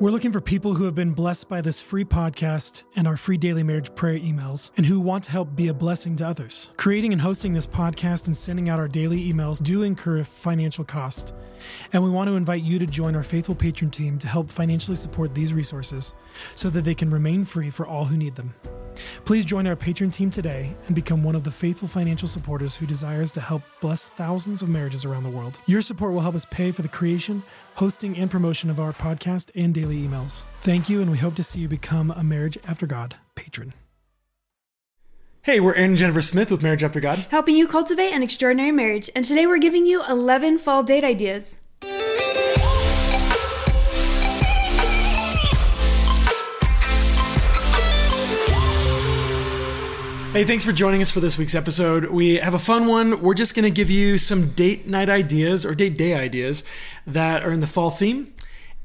We're looking for people who have been blessed by this free podcast and our free daily marriage prayer emails and who want to help be a blessing to others. Creating and hosting this podcast and sending out our daily emails do incur a financial cost. And we want to invite you to join our faithful patron team to help financially support these resources so that they can remain free for all who need them. Please join our patron team today and become one of the faithful financial supporters who desires to help bless thousands of marriages around the world. Your support will help us pay for the creation, hosting, and promotion of our podcast and daily emails. Thank you, and we hope to see you become a Marriage After God patron. Hey, we're Aaron and Jennifer Smith with Marriage After God. helping you cultivate an extraordinary marriage. And today we're giving you 11 fall date ideas. Hey, thanks for joining us for this week's episode. We have a fun one. We're just going to give you some date night ideas or date day ideas that are in the fall theme.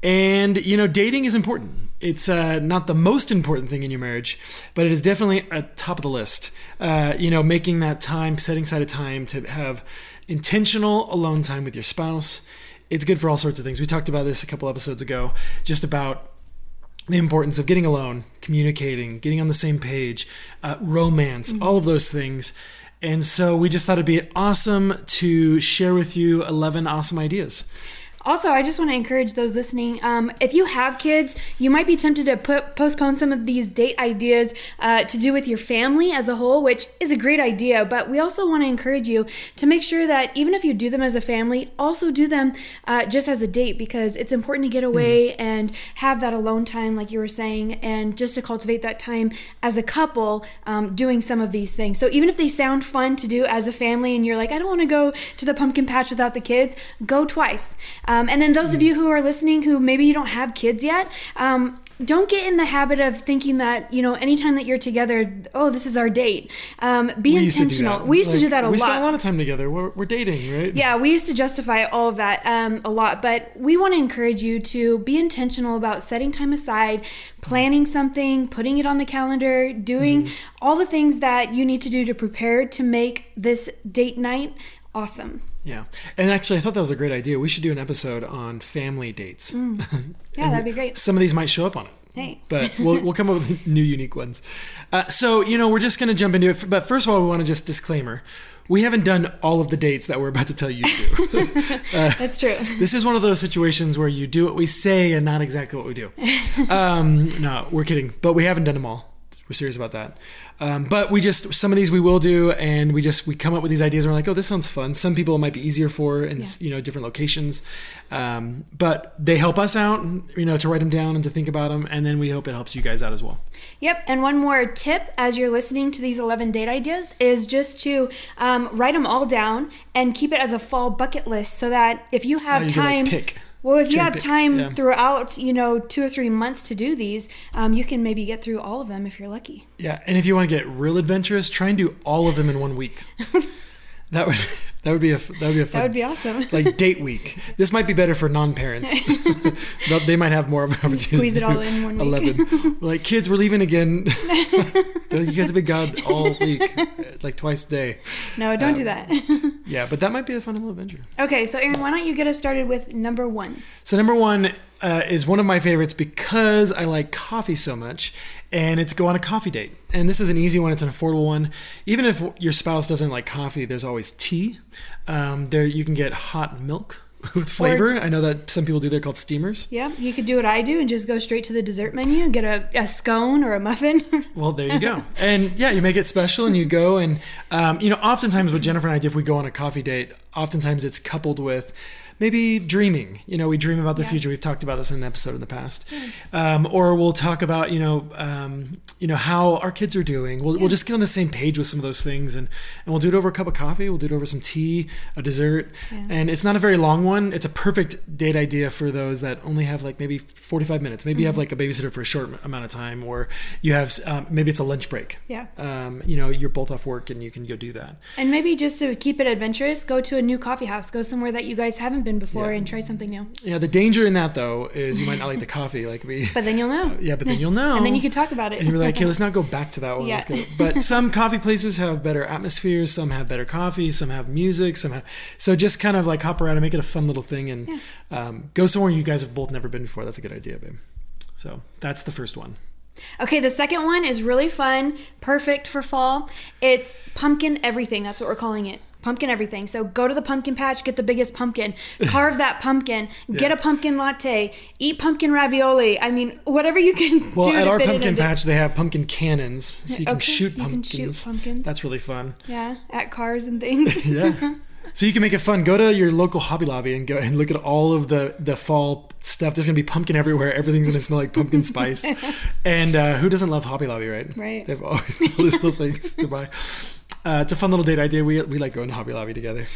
And, you know, dating is important. It's uh, not the most important thing in your marriage, but it is definitely at top of the list. Uh, you know, making that time, setting aside a time to have intentional alone time with your spouse. It's good for all sorts of things. We talked about this a couple episodes ago, just about the importance of getting alone, communicating, getting on the same page, uh, romance, all of those things. And so we just thought it'd be awesome to share with you 11 awesome ideas. Also, I just want to encourage those listening. Um, if you have kids, you might be tempted to put, postpone some of these date ideas uh, to do with your family as a whole, which is a great idea. But we also want to encourage you to make sure that even if you do them as a family, also do them uh, just as a date because it's important to get away Mm-hmm. and have that alone time, like you were saying, and just to cultivate that time as a couple um, doing some of these things. So even if they sound fun to do as a family and you're like, I don't want to go to the pumpkin patch without the kids, go twice. Um, and then those of you who are listening who maybe you don't have kids yet, um, don't get in the habit of thinking that you know anytime that you're together, oh, this is our date. Um, be We used intentional. that. We used to do that a we lot. spent a lot of time together. We're, we're dating, right? Yeah, we used to justify all of that um, a lot, but we want to encourage you to be intentional about setting time aside, planning something, putting it on the calendar, doing all the things that you need to do to prepare to make this date night awesome. Yeah. And actually, I thought that was a great idea. We should do an episode on family dates. Yeah, that'd be great. Some of these might show up on it. Hey. But we'll, we'll come up with new unique ones. Uh, so, you know, we're just going to jump into it. But first of all, we want to just disclaimer we haven't done all of the dates that we're about to tell you to do. That's true. this is one of those situations where you do what we say and not exactly what we do. Um, no, we're kidding. But we haven't done them all. We're serious about that. Um, but we just some of these we will do, and we just we come up with these ideas. and We're like, oh, this sounds fun. Some people it might be easier for, in Yeah. you know different locations, um, but they help us out, you know, to write them down and to think about them, and then we hope it helps you guys out as well. Yep, and one more tip as you're listening to these 11 date ideas is just to um, write them all down and keep it as a fall bucket list so that if you have Oh, you can, like, time. pick. Well, if you have pick, time yeah. throughout, you know, two or three months to do these, um, you can maybe get through all of them if you're lucky. Yeah, and if you want to get real adventurous, try and do all of them in one week. that would that would be a that would be a fun That would be awesome. like date week. This might be better for non-parents. They'll- might have more of an opportunity. Squeeze it all in one week. Eleven. like kids, we're leaving again. You guys have been gone all week, It's like twice a day. no, don't do Um, that. Yeah, but that might be a fun little adventure. okay, so Aaron, why don't you get us started with number one? So number one uh, is one of my favorites because I like coffee so much, and it's go on a coffee date. And this is an easy one; it's an affordable one. Even if your spouse doesn't like coffee, there's always tea. Um, there you can get hot milk with flavor. I know that some people do. They're called steamers. Yeah, you could do what I do and just go straight to the dessert menu and get a, a scone or a muffin. Well, there you go. and yeah, you make it special, and you go and um, you know, oftentimes what Jennifer and I do if we go on a coffee date, oftentimes it's coupled with maybe dreaming. You know, we dream about the Yeah. future. We've talked about this in an episode in the past, um, or we'll talk about you know, um, you know how our kids are doing. We'll, we'll just get on the same page with some of those things, and and we'll do it over a cup of coffee. We'll do it over some tea, a dessert, Yeah. and it's not a very long one. It's a perfect date idea for those that only have like maybe forty five minutes. Maybe you have like a babysitter for a short amount of time, or you have um, maybe it's a lunch break. Yeah. Um, you know, you're both off work and you can go do that. And maybe just to keep it adventurous, go to a new coffee house. Go somewhere that you guys haven't been before Yeah. and try something new. Yeah. The danger in that though is you might not like the coffee like me. But then you'll know. yeah, but then you'll know. And then you can talk about it. and you're like, hey, let's not go back to that one. Let's Yeah. go. But some coffee places have better atmospheres. Some have better coffee. Some have music. Some have. So just kind of like hop around and make it a fun little thing and um, go somewhere you guys have both never been before. That's a good idea, babe. So that's the first one. Okay, the second one is really fun, perfect for fall. It's pumpkin everything. That's what we're calling it. Pumpkin everything. So go to the pumpkin patch, get the biggest pumpkin, carve that pumpkin, get a pumpkin latte, eat pumpkin ravioli. I mean, whatever you can Well, at our pumpkin patch, they have pumpkin cannons, so you can Okay, shoot you can pumpkins. shoot pumpkins. That's really fun. Yeah, at cars and things. Yeah. So you can make it fun. Go to your local Hobby Lobby and go and look at all of the the fall stuff. There's gonna be pumpkin everywhere. Everything's gonna smell like pumpkin spice. And uh, who doesn't love Hobby Lobby, right? Right. They have always all these little things to buy. Uh, it's a fun little date idea. We we like going to Hobby Lobby together.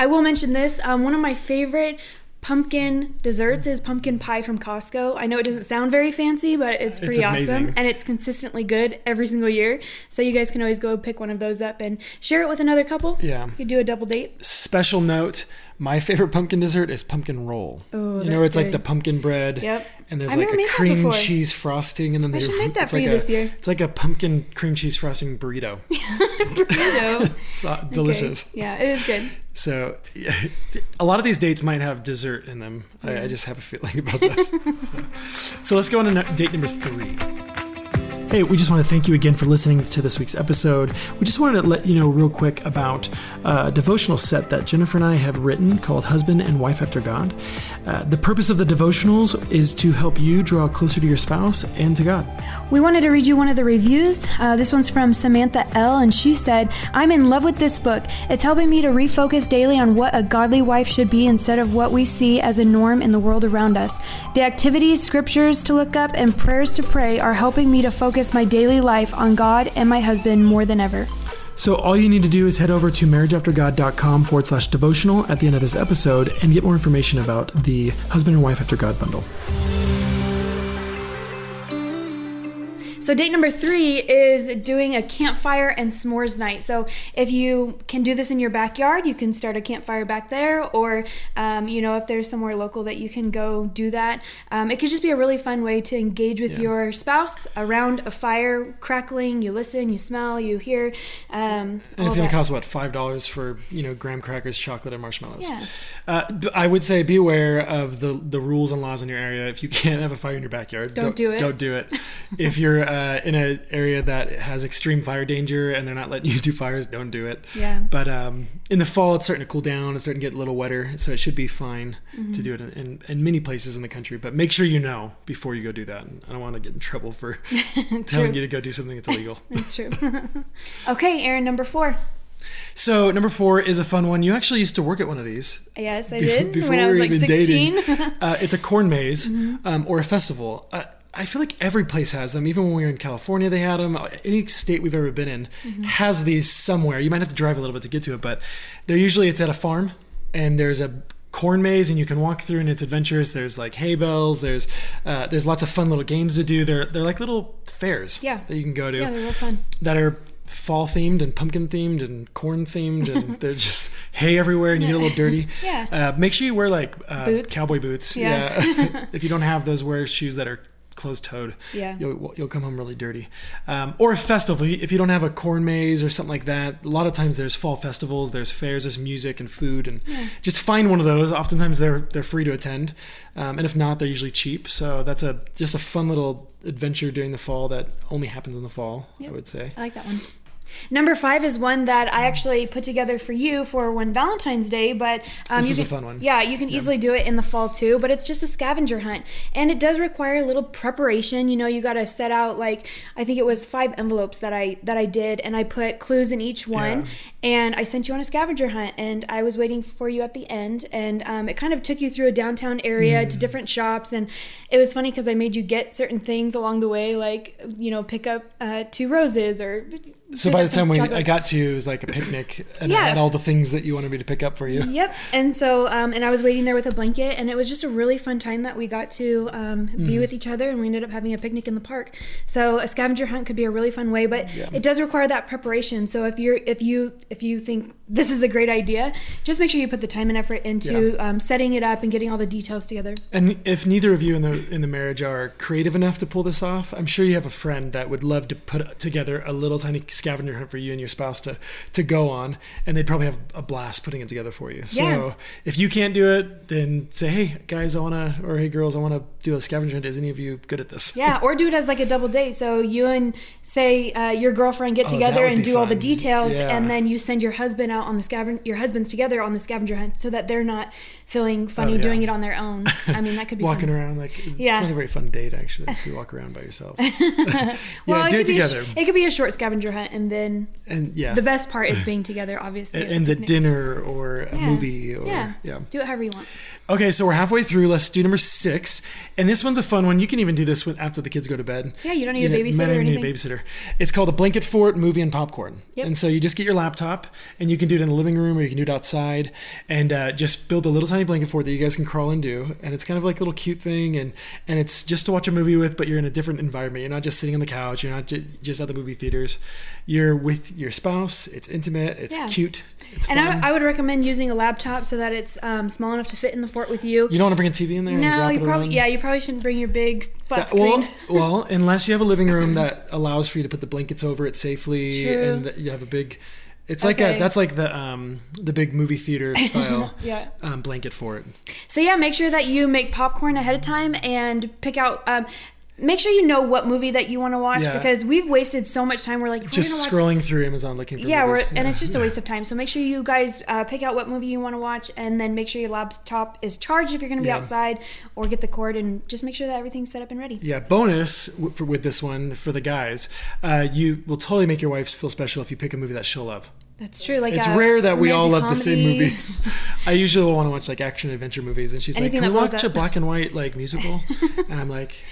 I will mention this. Um, one of my favorite pumpkin desserts is pumpkin pie from Costco. I know it doesn't sound very fancy, but it's pretty amazing. awesome and it's consistently good every single year. So you guys can always go pick one of those up and share it with another couple. Yeah. You do a double date. Special note: my favorite pumpkin dessert is pumpkin roll. Oh, you know, it's like the pumpkin bread. Yep. And there's I've like a cream cheese frosting, and then I they should make that for like you a, this year. It's like a pumpkin cream cheese frosting burrito. Burrito. It's delicious. Yeah, it is good. So, yeah, a lot of these dates might have dessert in them. I, I just have a feeling about that. so, so let's go on to date number three. Hey, we just want to thank you again for listening to this week's episode. We just wanted to let you know real quick about a devotional set that Jennifer and I have written called Husband and Wife After God. Uh, the purpose of the devotionals is to help you draw closer to your spouse and to God. We wanted to read you one of the reviews. Uh, this one's from Samantha L., and she said, I'm in love with this book. It's helping me to refocus daily on what a godly wife should be instead of what we see as a norm in the world around us. The activities, scriptures to look up, and prayers to pray are helping me to focus my daily life on God and my husband more than ever. So all you need to do is head over to marriageaftergod.com forward slash devotional at the end of this episode and get more information about the Husband and Wife After God bundle. So, date number three is doing a campfire and s'mores night. So, if you can do this in your backyard, you can start a campfire back there, or, um, you know, if there's somewhere local that you can go do that. Um, it could just be a really fun way to engage with your spouse around a fire crackling. You listen, you smell, you hear. Um, And it's going to cost what five dollars for you know graham crackers, chocolate, and marshmallows. Yeah. Uh, I would say be aware of the the rules and laws in your area. If you can't have a fire in your backyard, Don't do it. Don't do it. if you're uh, in an area that has extreme fire danger and they're not letting you do fires, don't do it. Yeah. But um, in the fall, it's starting to cool down. It's starting to get a little wetter, so it should be fine Mm-hmm. to do it in, in, in many places in the country. But make sure you know before you go do that. I don't want to get in trouble for telling you to go do something that's illegal. That's true. okay, Aaron, number four. So number four is a fun one. You actually used to work at one of these. Yes, I did before when I we was were like even 16. dating. uh, it's a corn maze Mm-hmm. um, or a festival. Uh, I feel like every place has them. Even when we were in California, they had them. Any state we've ever been in Mm-hmm. has these somewhere. You might have to drive a little bit to get to it, but they're usually it's at a farm, and there's a corn maze, and you can walk through, and it's adventurous. There's like hay bales. There's uh, there's lots of fun little games to do. They're they're like little fairs Yeah. that you can go to yeah, they're real fun. that are fall themed and pumpkin themed and corn themed and they're just hay everywhere and you get a little dirty. Yeah. Uh, make sure you wear like uh, Boots. cowboy boots. Yeah. Yeah. if you don't have those, wear shoes that are closed toed. Yeah. You'll, you'll come home really dirty. Um, or a festival. If you don't have a corn maze or something like that, a lot of times there's fall festivals, there's fairs, there's music and food, and just find one of those. Oftentimes they're they're free to attend, um, and if not, they're usually cheap. So that's a just a fun little adventure during the fall that only happens in the fall. I would say. I like that one. Number five is one that I actually put together for you for one Valentine's Day, but um, This is a fun one. Yeah, you can easily do it in the fall too. But it's just a scavenger hunt, and it does require a little preparation. You know, you got to set out like I think it was five envelopes that I that I did, and I put clues in each one, Yeah. and I sent you on a scavenger hunt, and I was waiting for you at the end, and um, it kind of took you through a downtown area Mm. to different shops, and it was funny because I made you get certain things along the way, like you know, pick up uh, two roses or. So by the time we. I got to you, it was like a picnic, and Yeah. I had all the things that you wanted me to pick up for you. Yep. And so, um, and I was waiting there with a blanket, and it was just a really fun time that we got to um, Mm-hmm. be with each other, and we ended up having a picnic in the park. So, a scavenger hunt could be a really fun way, but Yeah. it does require that preparation. So, if you're if you if you think this is a great idea, just make sure you put the time and effort into um, setting it up and getting all the details together. And if neither of you in the in the marriage are creative enough to pull this off, I'm sure you have a friend that would love to put together a little tiny scavenger hunt for you and your spouse to to go on, and they'd probably have a blast putting it together for you. So Yeah. if you can't do it, then say, hey guys, I wanna, or hey girls, I wanna do a scavenger hunt. Is any of you good at this? Yeah, or do it as like a double date. So you and say uh, your girlfriend get Oh, together and do all the details, Yeah. and then you send your husband out on the scavenger. Your husbands together on the scavenger hunt, so that they're not feeling funny Oh, yeah. doing it on their own. I mean, that could be Walking fun. around like Yeah. it's not a very fun date actually if you walk around by yourself. Well, yeah, it do could it be a sh- together. it could be a short scavenger hunt, and then and yeah, the best part is being together. Obviously, it the ends at dinner or a Yeah. movie or yeah. yeah. do it however you want. Okay, so we're halfway through. Let's do number six, and this one's a fun one. You can even do this when, after the kids go to bed. Yeah, you don't need a know, babysitter or even need a babysitter. It's called a blanket fort movie and popcorn. Yep. And so you just get your laptop, and you can do it in the living room or you can do it outside, and uh, just build a little tiny blanket fort that you guys can crawl into. And it's kind of like a little cute thing, and and it's just to watch a movie with, but you're in a different environment. You're not just sitting on the couch. You're not ju- just at the movie theaters. You're with your spouse. It's intimate. It's Yeah. cute. It's And. I, I would recommend using a laptop so that it's um, small enough to fit in the fort with you. you don't want to bring a TV in there. no, you probably around? yeah, you probably shouldn't bring your big flat That- well, screen. well, unless you have a living room that allows for you to put the blankets over it safely, True. and you have a big. It's like a Okay. that's like the um the big movie theater style Yeah. um, blanket for it. So yeah, make sure that you make popcorn ahead of time and pick out. Um, make sure you know what movie that you want to watch Yeah. because we've wasted so much time. We're like, Just we're watch. scrolling through Amazon looking for Yeah, we're, movies. and it's just a waste of time. So make sure you guys uh, pick out what movie you want to watch, and then make sure your laptop is charged if you're going to be Yeah. outside, or get the cord and just make sure that everything's set up and ready. Yeah, bonus w- for, with this one for the guys, uh, you will totally make your wife feel special if you pick a movie that she'll love. That's true. Like It's a rare that we all love romantic the same movies. I usually want to watch like action adventure movies, and she's Anything like, "Can we watch a black and white like musical?" and I'm like,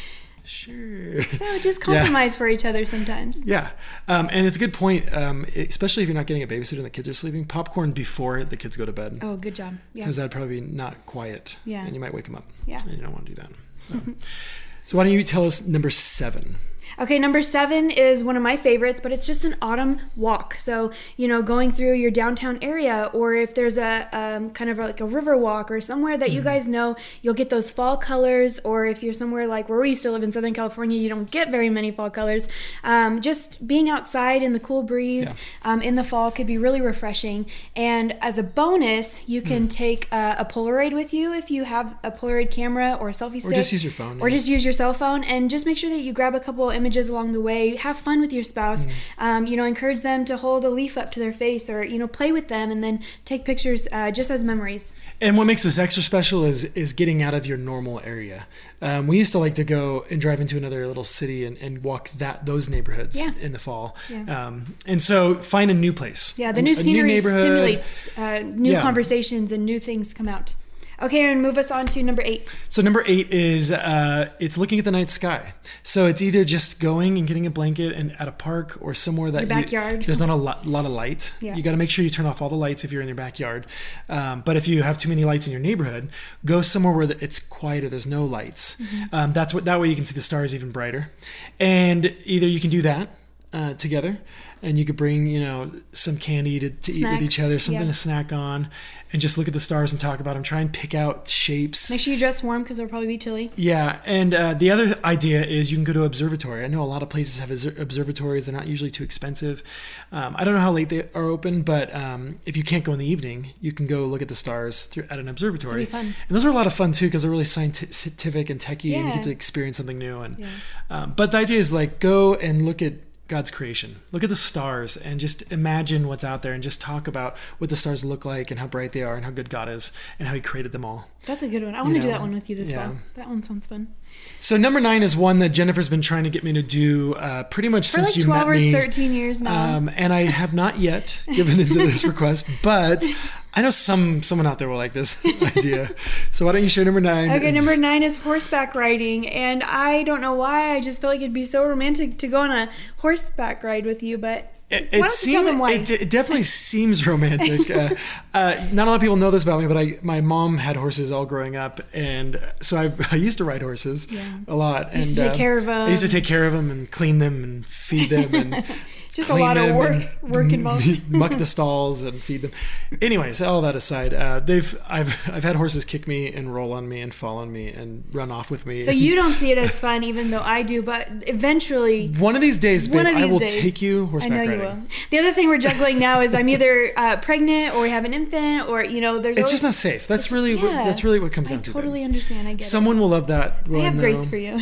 "Sure." So just compromise for each other sometimes. Yeah, um, and it's a good point, um, especially if you're not getting a babysitter and the kids are sleeping. Popcorn before the kids go to bed, Oh, good job. Yeah. because that'd probably be not quiet. Yeah. and you might wake them up. Yeah. and you don't want to do that. So, so why don't you tell us number seven? Okay, number seven is one of my favorites, but it's just an autumn walk. So, you know, going through your downtown area, or if there's a um, kind of like a river walk or somewhere that Mm-hmm. you guys know you'll get those fall colors, or if you're somewhere like where we used to live in Southern California, you don't get very many fall colors. Um, just being outside in the cool breeze Yeah. um, in the fall could be really refreshing. And as a bonus, you can Mm. take uh, a Polaroid with you if you have a Polaroid camera or a selfie stick. Or just use your phone, Or yeah. just use your cell phone and just make sure that you grab a couple images along the way. Have fun with your spouse. Mm. Um, you know, encourage them to hold a leaf up to their face or you know play with them and then take pictures uh, just as memories. And what makes this extra special is is getting out of your normal area. Um, we used to like to go and drive into another little city and, and walk that those neighborhoods Yeah. in the fall. Yeah. Um, and so find a new place. Yeah, the new a scenery neighborhood. stimulates uh, new Yeah. conversations and new things come out. Okay, Aaron, move us on to number eight. So number eight is uh, it's looking at the night sky. So it's either just going and getting a blanket and at a park or somewhere that Your you- there's not a lot, lot of light. Yeah. You got to make sure you turn off all the lights if you're in your backyard. Um, but if you have too many lights in your neighborhood, go somewhere where the- it's quieter. There's no lights. Mm-hmm. Um, that's what that way you can see the stars even brighter. And either you can do that uh, together. And you could bring, you know, some candy to, to eat with each other, something yeah. to snack on, and just look at the stars and talk about them. Try and pick out shapes. Make sure you dress warm because it'll probably be chilly. Yeah, and uh, the other idea is you can go to observatory. I know a lot of places have observatories. They're not usually too expensive. Um, I don't know how late they are open, but um, if you can't go in the evening, you can go look at the stars through, at an observatory. That'd be fun. And those are a lot of fun too because they're really scientific and techy, and you get to experience something new. And Yeah. um, but the idea is like go and look at God's creation. Look at the stars and just imagine what's out there and just talk about what the stars look like and how bright they are and how good God is and how He created them all. That's a good one. I want to do that one with you this yeah. fall. That one sounds fun. So number nine is one that Jennifer's been trying to get me to do uh, pretty much For since like you 12 met or me. 13 years now. Um, and I have not yet given into this request, but I know some someone out there will like this idea. So why don't you share number nine? Okay, number nine is horseback riding, and I don't know why. I just feel like it'd be so romantic to go on a horseback ride with you. But It, it don't you tell seems it, it definitely seems romantic. Uh, uh, not a lot of people know this about me, but I my mom had horses all growing up, and so I've, I used to ride horses Yeah. a lot. used and to take uh, care of them. I used to take care of them and clean them and feed them and just a lot of work work involved. muck the stalls and feed them. Anyways, all that aside, uh, they've I've I've had horses kick me and roll on me and fall on me and run off with me. So you don't see it as fun, even though I do. But eventually, one of these days, babe, these I will days, take you I horseback know you riding. will. The other thing we're juggling now is I'm either uh, pregnant or we have an infant, or you know, there's. It's always, just not safe. That's really what, that's really what comes I down to. I totally understand. I get Someone will love that. it. I have grace for you.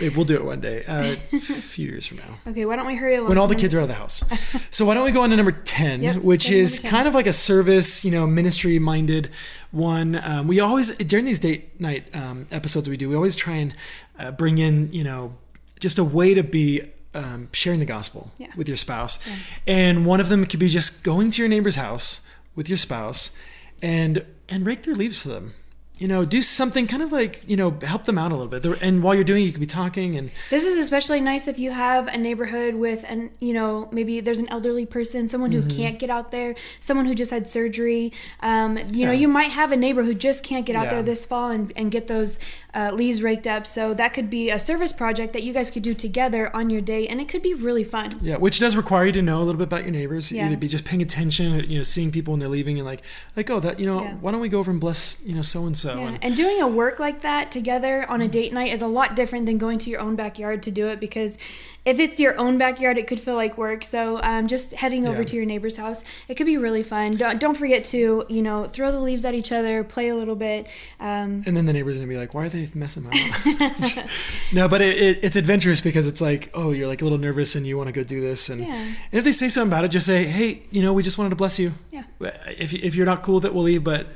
Babe, we'll do it one day. Uh, a few years from now. okay, why don't we hurry along? when all the kids are out of the house. So why don't we go on to number 10, Yep, which is 10. kind of like a service, you know, ministry minded one. Um, we always, during these date night um, episodes we do, we always try and uh, bring in, you know, just a way to be um, sharing the gospel Yeah. with your spouse. And one of them could be just going to your neighbor's house with your spouse and and rake their leaves for them. You know, do something kind of like, you know, help them out a little bit. And while you're doing it, you could be talking and This is especially nice if you have a neighborhood with an you know maybe there's an elderly person, someone who Mm-hmm. can't get out there, someone who just had surgery. Um, you know, you might have a neighbor who just can't get out Yeah. there this fall and, and get those uh, leaves raked up. So that could be a service project that you guys could do together on your day, and it could be really fun. Yeah, which does require you to know a little bit about your neighbors. Yeah. Either be just paying attention, you know, seeing people when they're leaving, and like, like, oh, that, you know, Yeah. why don't we go over and bless, you know, so and so? Yeah, and doing a work like that together on a date night is a lot different than going to your own backyard to do it because if it's your own backyard, it could feel like work. So um, just heading over Yeah. to your neighbor's house, it could be really fun. Don't, don't forget to you know throw the leaves at each other, play a little bit. Um, And then the neighbors gonna be like, "Why are they messing up?" no, but it, it, it's adventurous because it's like, oh, you're like a little nervous and you want to go do this, and, Yeah. and if they say something about it, just say, "Hey, you know, we just wanted to bless you." Yeah. If if you're not cool that we'll leave. But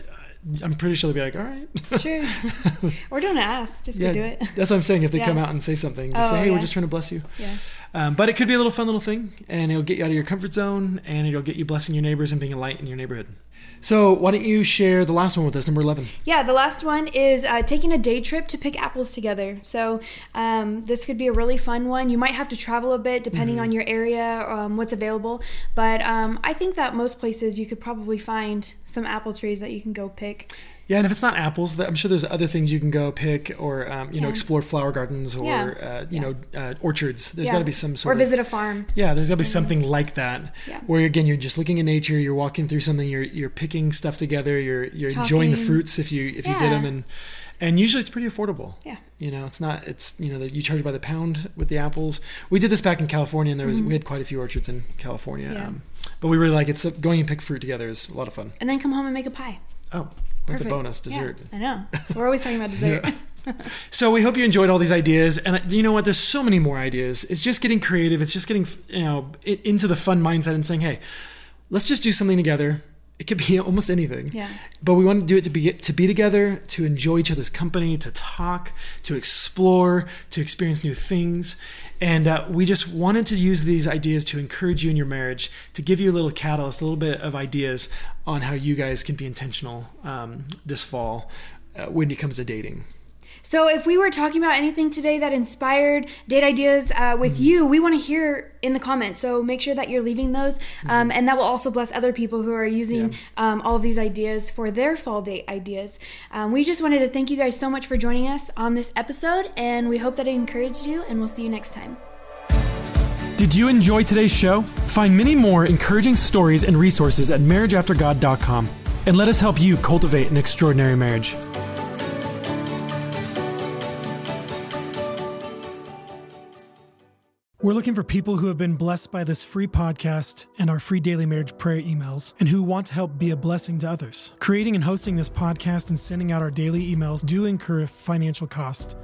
I'm pretty sure they'll be like, "All right." sure, or don't ask, just yeah, go do it. that's what I'm saying. If they Yeah. come out and say something, just Oh, say, "Hey, we're just trying to bless you." Yeah. Um, but it could be a little fun little thing, and it'll get you out of your comfort zone, and it'll get you blessing your neighbors and being a light in your neighborhood. So why don't you share the last one with us, number eleven? Yeah, the last one is uh, taking a day trip to pick apples together. So um, this could be a really fun one. You might have to travel a bit depending Mm-hmm. on your area, um, what's available. But um, I think that most places you could probably find some apple trees that you can go pick. Yeah, and if it's not apples, I'm sure there's other things you can go pick, or um, you know, explore flower gardens, or Yeah. uh, you Yeah. know, uh, orchards. There's Yeah. got to be some sort or of visit a farm. yeah. There's got to be something like that, Yeah. where again you're just looking at nature, you're walking through something, you're you're picking stuff together, you're you're enjoying the fruits if you if you get them, and and usually it's pretty affordable. Yeah. You know, it's not. It's you know that you charge by the pound with the apples. We did this back in California, and there was we had quite a few orchards in California. Mm-hmm. Yeah. Um, but we really like it. So going and pick fruit together is a lot of fun. And then come home and make a pie. Oh, that's a bonus Yeah, dessert. I know. We're always talking about dessert. So we hope you enjoyed all these ideas, and uh, you know what? There's so many more ideas. It's just getting creative. It's just getting you know into the fun mindset and saying, hey, let's just do something together. It could be almost anything. Yeah. But we want to do it to be to be together, to enjoy each other's company, to talk, to explore, to experience new things, and uh, we just wanted to use these ideas to encourage you in your marriage, to give you a little catalyst, a little bit of ideas on how you guys can be intentional um, this fall uh, when it comes to dating. So, if we were talking about anything today that inspired date ideas uh, with you, we want to hear in the comments. So, make sure that you're leaving those, um, and that will also bless other people who are using um, all of these ideas for their fall date ideas. Um, we just wanted to thank you guys so much for joining us on this episode, and we hope that it encouraged you, and we'll see you next time. Did you enjoy today's show? Find many more encouraging stories and resources at marriageaftergod.com and let us help you cultivate an extraordinary marriage. We're looking for people who have been blessed by this free podcast and our free daily marriage prayer emails and who want to help be a blessing to others. Creating and hosting this podcast and sending out our daily emails do incur a financial cost.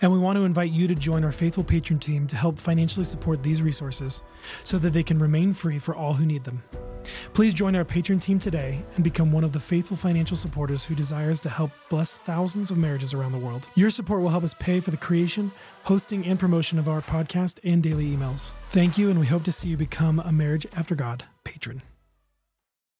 And we want to invite you to join our faithful patron team to help financially support these resources so that they can remain free for all who need them. Please join our patron team today and become one of the faithful financial supporters who desires to help bless thousands of marriages around the world. Your support will help us pay for the creation, hosting, and promotion of our podcast and daily emails. Thank you, and we hope to see you become a Marriage After God patron.